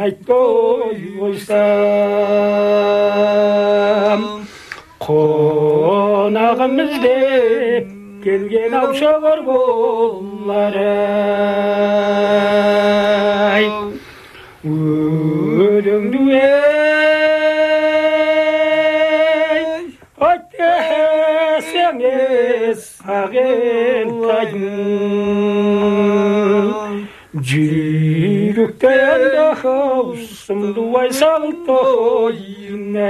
愛恋をした қонағымыз деп келген аушағар болар ай өлеңді ей айтсам ес ақ ентайым Yukayanda hausam duwai salto yunay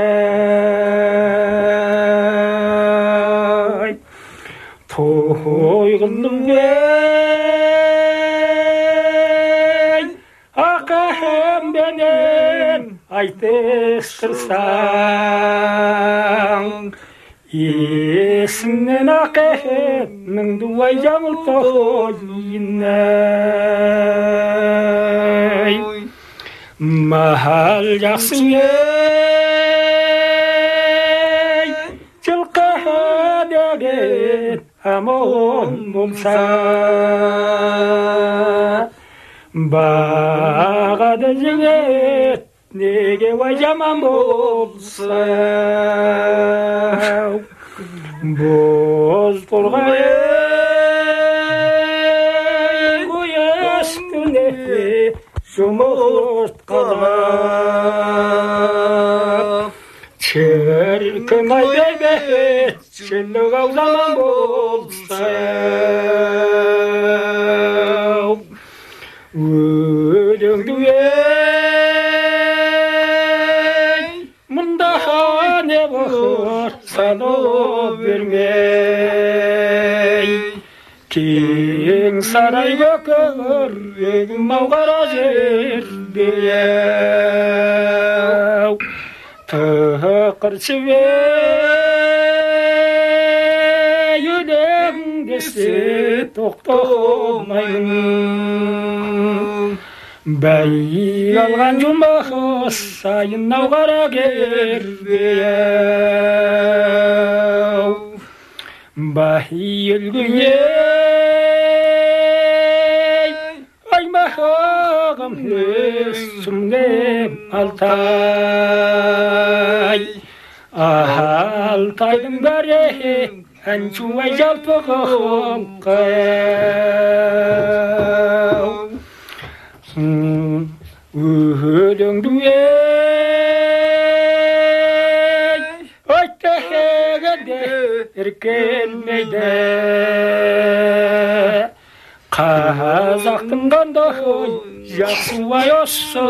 Tohoy gandungay Akahem benen Aitis kersang Aitis kersang يسننا قهر من دوايا مطهوليناي ما هالجعصياي تلقى هادادين أمون ممسا باغد جنيت Nege vajamam bolsa Boz turgayın Bu yaş güneyi Şumurt kalap Çirkin ay beybet Çillik avlamam bol Ayva kömür egman qarajir diyev Tığır çive yüdem desi toxtomayın Bey algan cumbahı sayın navgara gerdiyev Bahiyil güye benim Altay. Ah Altay'dım bari en çuvay jalpıqım qayaw. Uhudun duyay, Oyta hegade erken meydan қазақтың қандай жақсы ай осы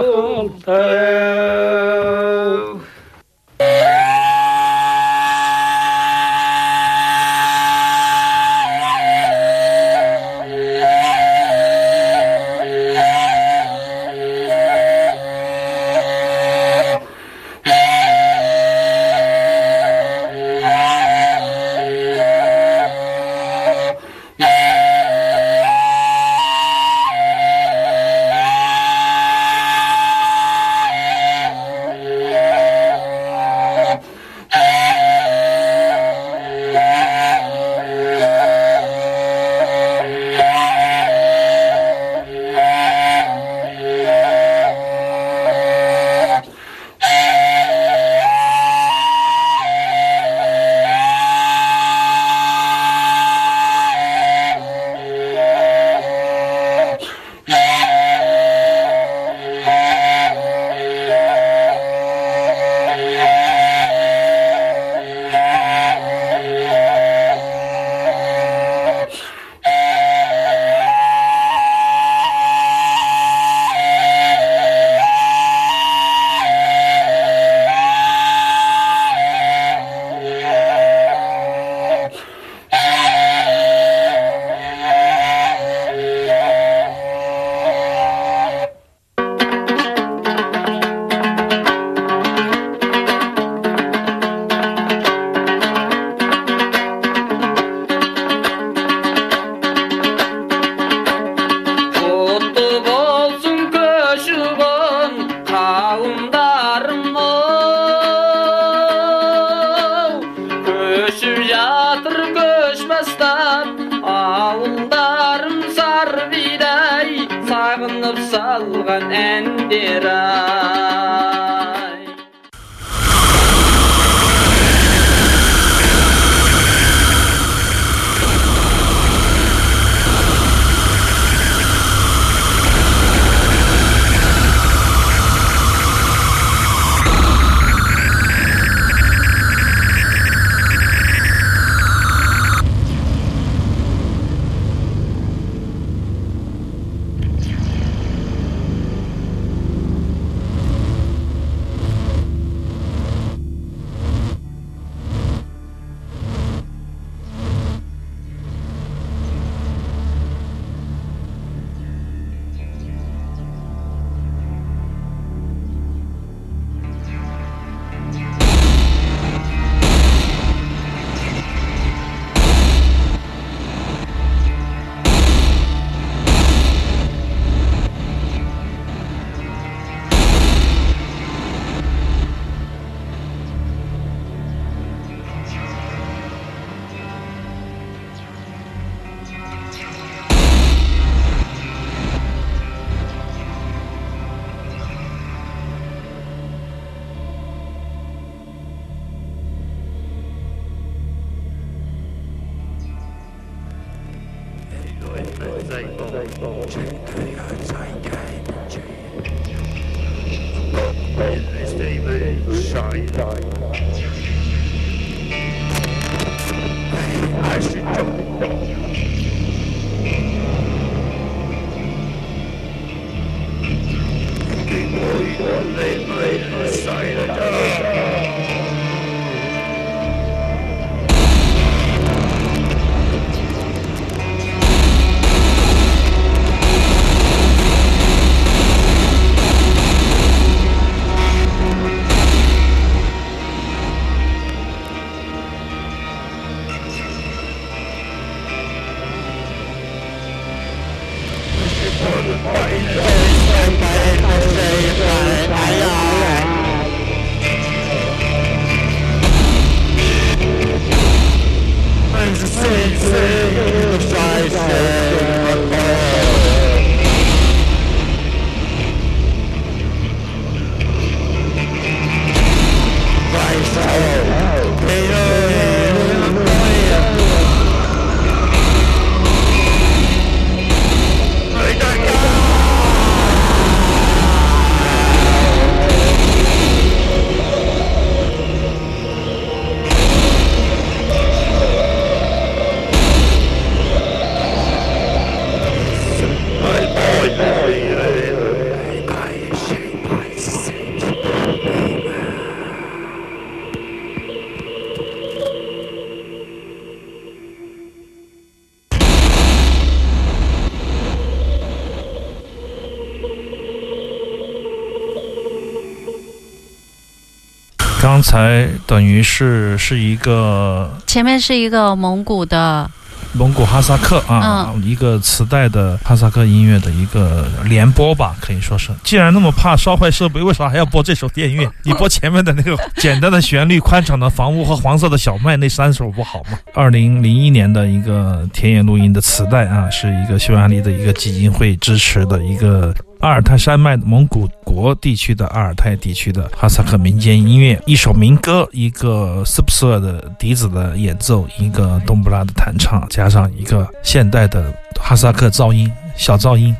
等于是是一个前面是一个蒙古的，蒙古哈萨克啊，一个磁带的哈萨克音乐的一个联播吧，可以说是。既然那么怕烧坏设备，为啥还要播这首电乐？你播前面的那个简单的旋律、宽敞的房屋和黄色的小麦那三首不好吗？二零零一年的一个田野录音的磁带啊，是一个匈牙利的一个基金会支持的一个。阿尔泰山脉蒙古国地区的阿尔泰地区的哈萨克民间音乐，一首民歌，一个斯普瑟的笛子的演奏，一个冬布拉的弹唱，加上一个现代的哈萨克噪音，小噪音。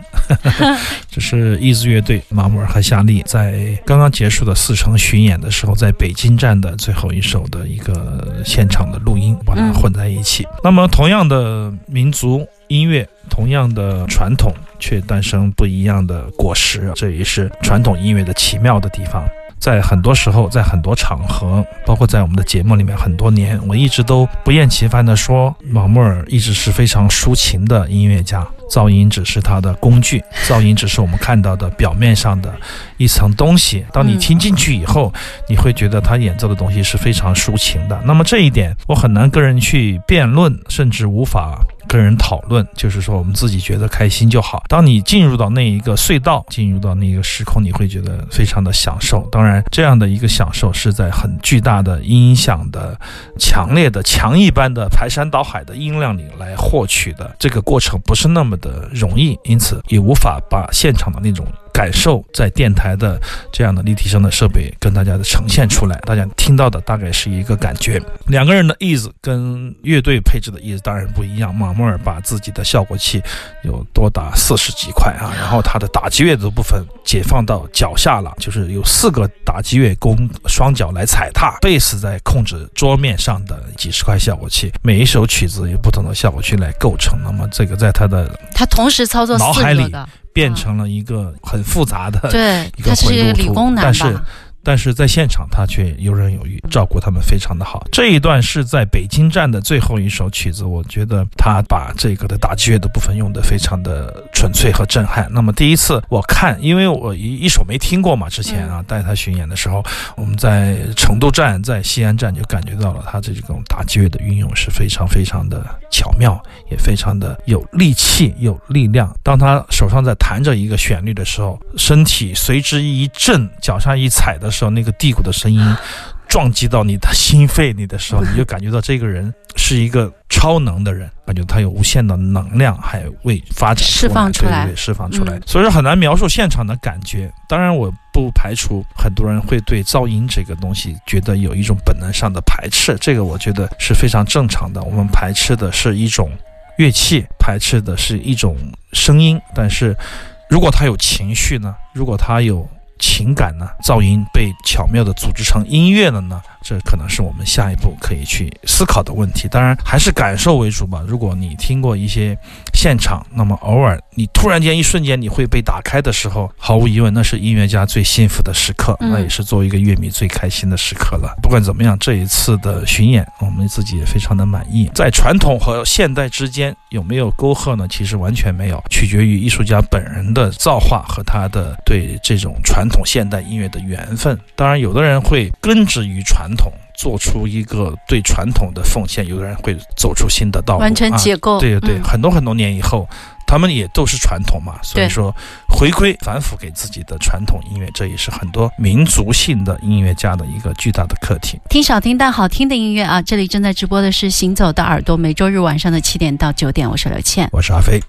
这是伊兹乐队马木尔和夏利在刚刚结束的四城巡演的时候，在北京站的最后一首的一个现场的录音，把它混在一起。那么，同样的民族音乐，同样的传统，却诞生不一样的果实，这也是传统音乐的奇妙的地方。在很多时候，在很多场合，包括在我们的节目里面，很多年，我一直都不厌其烦地说，马木尔一直是非常抒情的音乐家。噪音只是他的工具，噪音只是我们看到的表面上的一层东西。当你听进去以后，你会觉得他演奏的东西是非常抒情的。那么这一点，我很难跟人去辩论，甚至无法。跟人讨论，就是说我们自己觉得开心就好。当你进入到那一个隧道，进入到那个时空，你会觉得非常的享受。当然，这样的一个享受是在很巨大的音响的、强烈的、强一般的排山倒海的音量里来获取的，这个过程不是那么的容易，因此也无法把现场的那种。感受在电台的这样的立体声的设备跟大家的呈现出来，大家听到的大概是一个感觉。两个人的意思跟乐队配置的意思当然不一样。马莫尔把自己的效果器有多达四十几块啊，然后他的打击乐的部分解放到脚下了，就是有四个打击乐供双脚来踩踏，贝斯在控制桌面上的几十块效果器，每一首曲子有不同的效果器来构成。那么这个在他的他同时操作脑海里。的。变成了一个很复杂的对，一个理工男，但是。但是在现场，他却游刃有余，照顾他们非常的好。这一段是在北京站的最后一首曲子，我觉得他把这个的打击乐的部分用得非常的纯粹和震撼。那么第一次我看，因为我一一首没听过嘛，之前啊带他巡演的时候，我们在成都站、在西安站就感觉到了他这种打击乐的运用是非常非常的巧妙，也非常的有力气、有力量。当他手上在弹着一个旋律的时候，身体随之一震，脚下一踩的。时候，那个低谷的声音撞击到你的心肺里的时候，你就感觉到这个人是一个超能的人，感觉他有无限的能量，还未发展释放出来，释放出来。所以说很难描述现场的感觉。当然，我不排除很多人会对噪音这个东西觉得有一种本能上的排斥，这个我觉得是非常正常的。我们排斥的是一种乐器，排斥的是一种声音。但是，如果他有情绪呢？如果他有。情感呢？噪音被巧妙的组织成音乐了呢？这可能是我们下一步可以去思考的问题。当然，还是感受为主吧。如果你听过一些现场，那么偶尔你突然间一瞬间你会被打开的时候，毫无疑问，那是音乐家最幸福的时刻，那也是作为一个乐迷最开心的时刻了。不管怎么样，这一次的巡演，我们自己也非常的满意。在传统和现代之间有没有沟壑呢？其实完全没有，取决于艺术家本人的造化和他的对这种传统现代音乐的缘分。当然，有的人会根植于传。传统做出一个对传统的奉献，有的人会走出新的道路，完成解构。对对对，很多很多年以后，他们也都是传统嘛。所以说，回归反腐给自己的传统音乐，这也是很多民族性的音乐家的一个巨大的课题。听少听但好听的音乐啊！这里正在直播的是《行走的耳朵》，每周日晚上的七点到九点，我是刘倩，我是阿飞。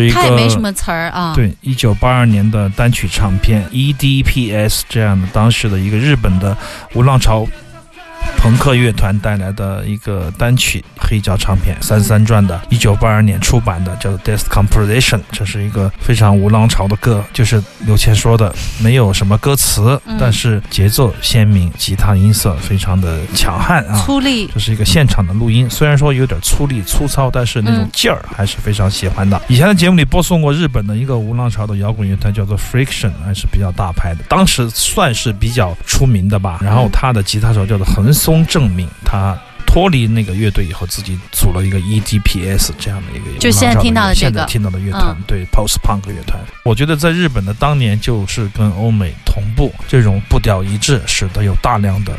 是一它也没什个。么词儿啊。，对，一九八二年的单曲唱片 EDPS 这样的当时的一个日本的无浪潮朋克乐团带来的一个单曲黑胶唱片，三三转的，一九八二年出版的，叫做《Death Composition》，这是一个非常无浪潮的歌，就是刘谦说的，没有什么歌词，嗯但是节奏鲜明，吉他音色非常的强悍啊。粗粝。这是一个现场的录音，虽然说有点粗粝粗糙，但是那种嗯劲儿还是非常喜欢的。以前的节目里播送过日本的一个无浪潮的摇滚乐团，叫做 Friction，还是比较大牌的，当时算是比较出名的吧。然后他的吉他手叫做横松正敏，他。脱离那个乐队以后，自己组了一个 EDPS 这样的一个就现在听到的这个现在听到的乐团，嗯对 Post Punk 乐团。我觉得在日本的当年就是跟欧美同步，这种步调一致，使得有大量的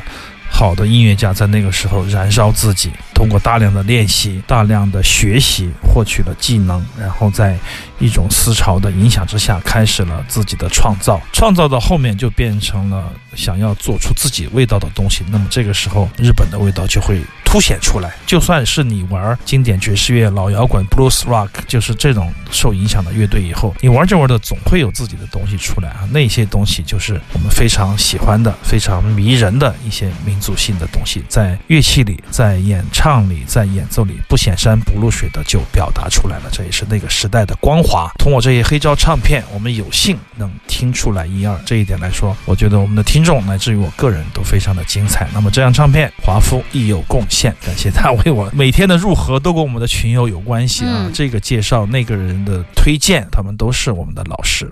好的音乐家在那个时候燃烧自己，通过大量的练习、大量的学习，获取了技能，然后在一种思潮的影响之下，开始了自己的创造。创造到后面就变成了想要做出自己味道的东西。那么这个时候，日本的味道就会凸显出来。就算是你玩经典爵士乐、老摇滚、blues rock，就是这种受影响的乐队以后，你玩着玩着总会有自己的东西出来啊。那些东西就是我们非常喜欢的、非常迷人的一些民族性的东西，在乐器里、在演唱里、在演奏里不显山不露水的就表达出来了。这也是那个时代的光华。通过这些黑胶唱片，我们有幸能听出来一二。这一点来说，我觉得我们的听众乃至于我个人都非常的精彩。那么这张唱片，华夫亦有贡献，感谢他为我每天的入盒都跟我们的群友有关系啊。嗯这个介绍那个人的推荐，他们都是我们的老师。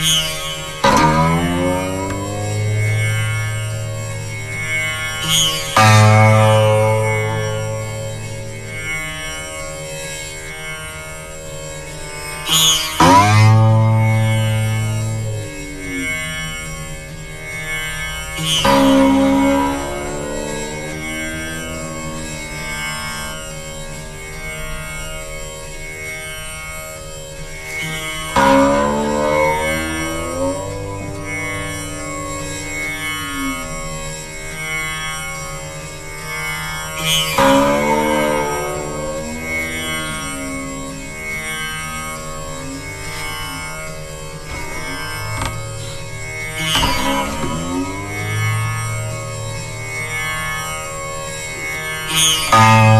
Música Música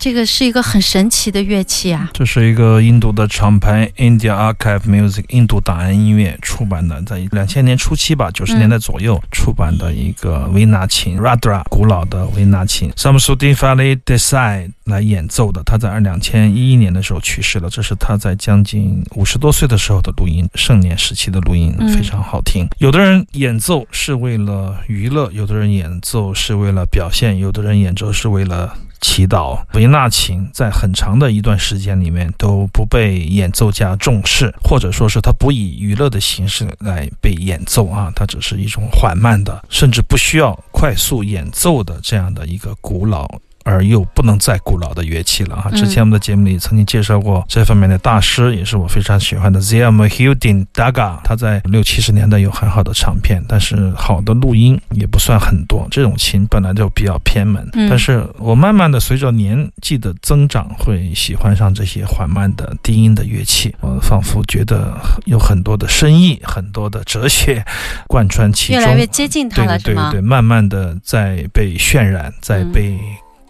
这个是一个很神奇的乐器啊！这是一个印度的厂牌 India Archive Music 印度档案音乐出版的，在两千年初期吧，九十年代左右出版的一个维纳琴 Radra 古老的维纳琴 Samsudin Fali Desai 来演奏的。他在二两千一一年的时候去世了，这是他在将近五十多岁的时候的录音，盛年时期的录音非常好听。有的人演奏是为了娱乐，有的人演奏是为了表现，有的人演奏是为了。祈祷维纳琴在很长的一段时间里面都不被演奏家重视，或者说是它不以娱乐的形式来被演奏啊，它只是一种缓慢的，甚至不需要快速演奏的这样的一个古老。而又不能再古老的乐器了哈。之前我们的节目里曾经介绍过这方面的大师，也是我非常喜欢的 Zia Mohudin Daga。他在六七十年代有很好的唱片，但是好的录音也不算很多。这种琴本来就比较偏门，但是我慢慢的随着年纪的增长，会喜欢上这些缓慢的低音的乐器。我仿佛觉得有很多的深意，很多的哲学贯穿其中，越来越接近它了，对对对，慢慢的在被渲染，在被。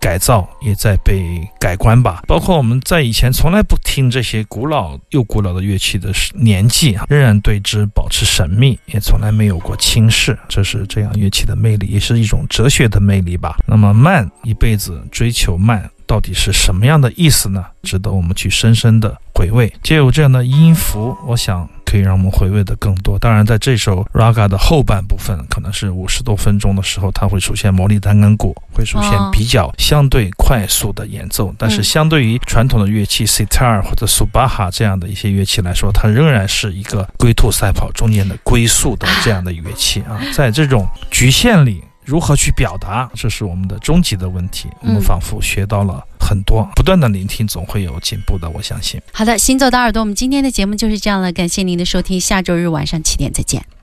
改造也在被改观吧，包括我们在以前从来不听这些古老又古老的乐器的年纪啊，仍然对之保持神秘，也从来没有过轻视，这是这样乐器的魅力，也是一种哲学的魅力吧。那么慢，一辈子追求慢。到底是什么样的意思呢？值得我们去深深的回味。借有这样的音符，我想可以让我们回味的更多。当然，在这首 Raga 的后半部分，可能是五十多分钟的时候，它会出现魔力单根鼓，会出现比较相对快速的演奏。但是，相对于传统的乐器 Sitar 或者 Subaha 这样的一些乐器来说，它仍然是一个龟兔赛跑中间的龟速的这样的乐器啊。在这种局限里。如何去表达，这是我们的终极的问题。我们仿佛学到了很多，不断的聆听，总会有进步的。我相信。好的，行走的耳朵，我们今天的节目就是这样了。感谢您的收听，下周日晚上七点再见。